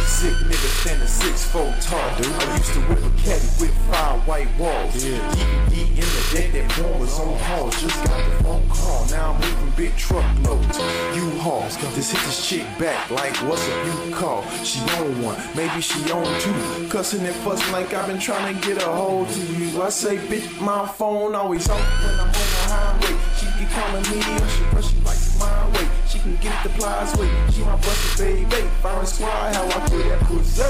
sick nigga standing six foot tall, dude. I used to whip a caddy with five white walls. Yeah. Eat, eat in the deck, that phone was on pause. Just got the phone call, now I'm moving big truckloads. U-Hauls, this hit this chick back like what's a you call? She on one, maybe she on two. Cussing and fussing like I've been trying to get a hold to you. I say, bitch, my phone always on when I'm on the highway. She be calling me, she brush like my way. She can get the plies way. She my busted baby. Firing squad, how I feel that pussy.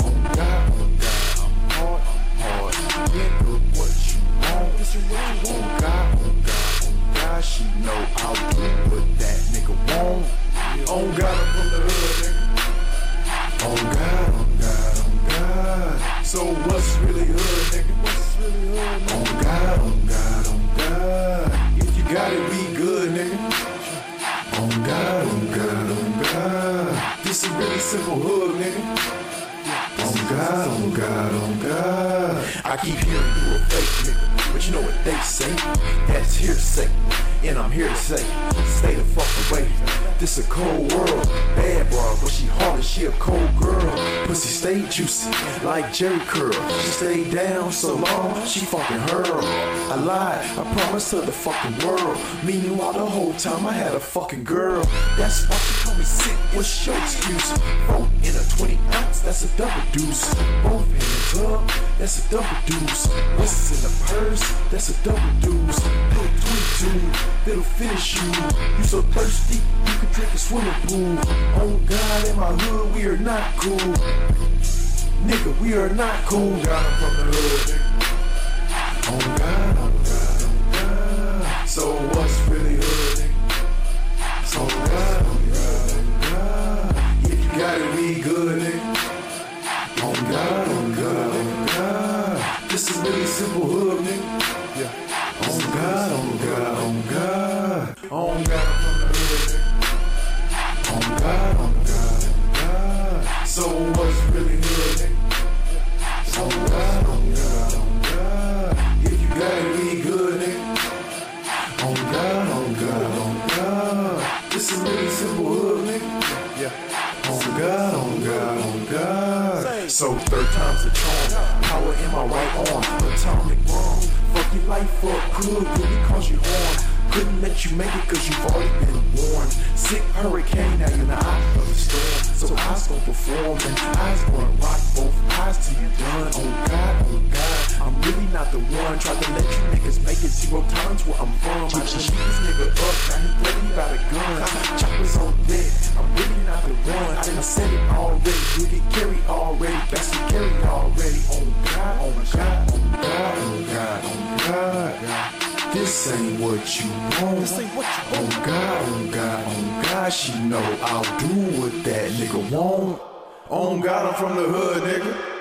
Oh God, oh God, I'm hard, I'm hard. Get good what you want. Oh God, oh God, oh God, she know I'll do what that nigga want. Oh God, I'm from the hood, nigga. Oh God, oh God, oh God. So what's really hood, nigga? What's really hood, nigga? Oh God, oh God, oh God. If you got it, be good, nigga. God, oh God. This a really simple hood, nigga. God, oh God. I keep hearing you a fake nigga, but you know what they say? That's hearsay. And I'm here to say, stay the fuck away. This a cold world. Bad bro, but she hard as she a cold girl. Pussy stay juicy, like Jheri Curl. She stayed down so long, she fucking hurl. I lied, I promised her the fucking world. Meanwhile, the whole time I had a fucking girl. That's why she called me sick. What's your excuse? Four in a 20 ounce, that's a double deuce. Both hands up, that's a double deuce. What's in the purse? That's a double deuce. 22, that'll finish you. You so thirsty, you could drink a swimming pool. Oh God, in my hood, we are not cool. Nigga, we are not cool. God, I'm from the hood. Oh God, oh God, oh God. So what's really hood? So God, oh God, oh God. If you got it, we good, nigga. Oh God, oh God, oh God. This is really simple hood, nigga. Yeah. Oh God, oh God, oh God. Oh God. Oh God, oh God, oh God. So So third time's a charm. Power in my right arm. Atomic bomb. Fuck your life up good, really cause you harm. Couldn't let you make it cause you've already been warned. Sick hurricane, now you're eye of the storm. So eyes gon' perform and eyes gonna rock both eyes till you done. Oh God, oh God, I'm really not the one. Tried to let you niggas make it zero times where I'm from. I just shoot this nigga up, now he bloody by the gun. Choppers on deck, I'm really not the one. I done said it already, you get carried already, best to carry already. Oh God, oh God, oh God, oh God, oh God. This ain't what you want. This ain't what you Oh God, oh God, oh God, she know I'll do what that nigga want. Oh God, I'm from the hood, nigga.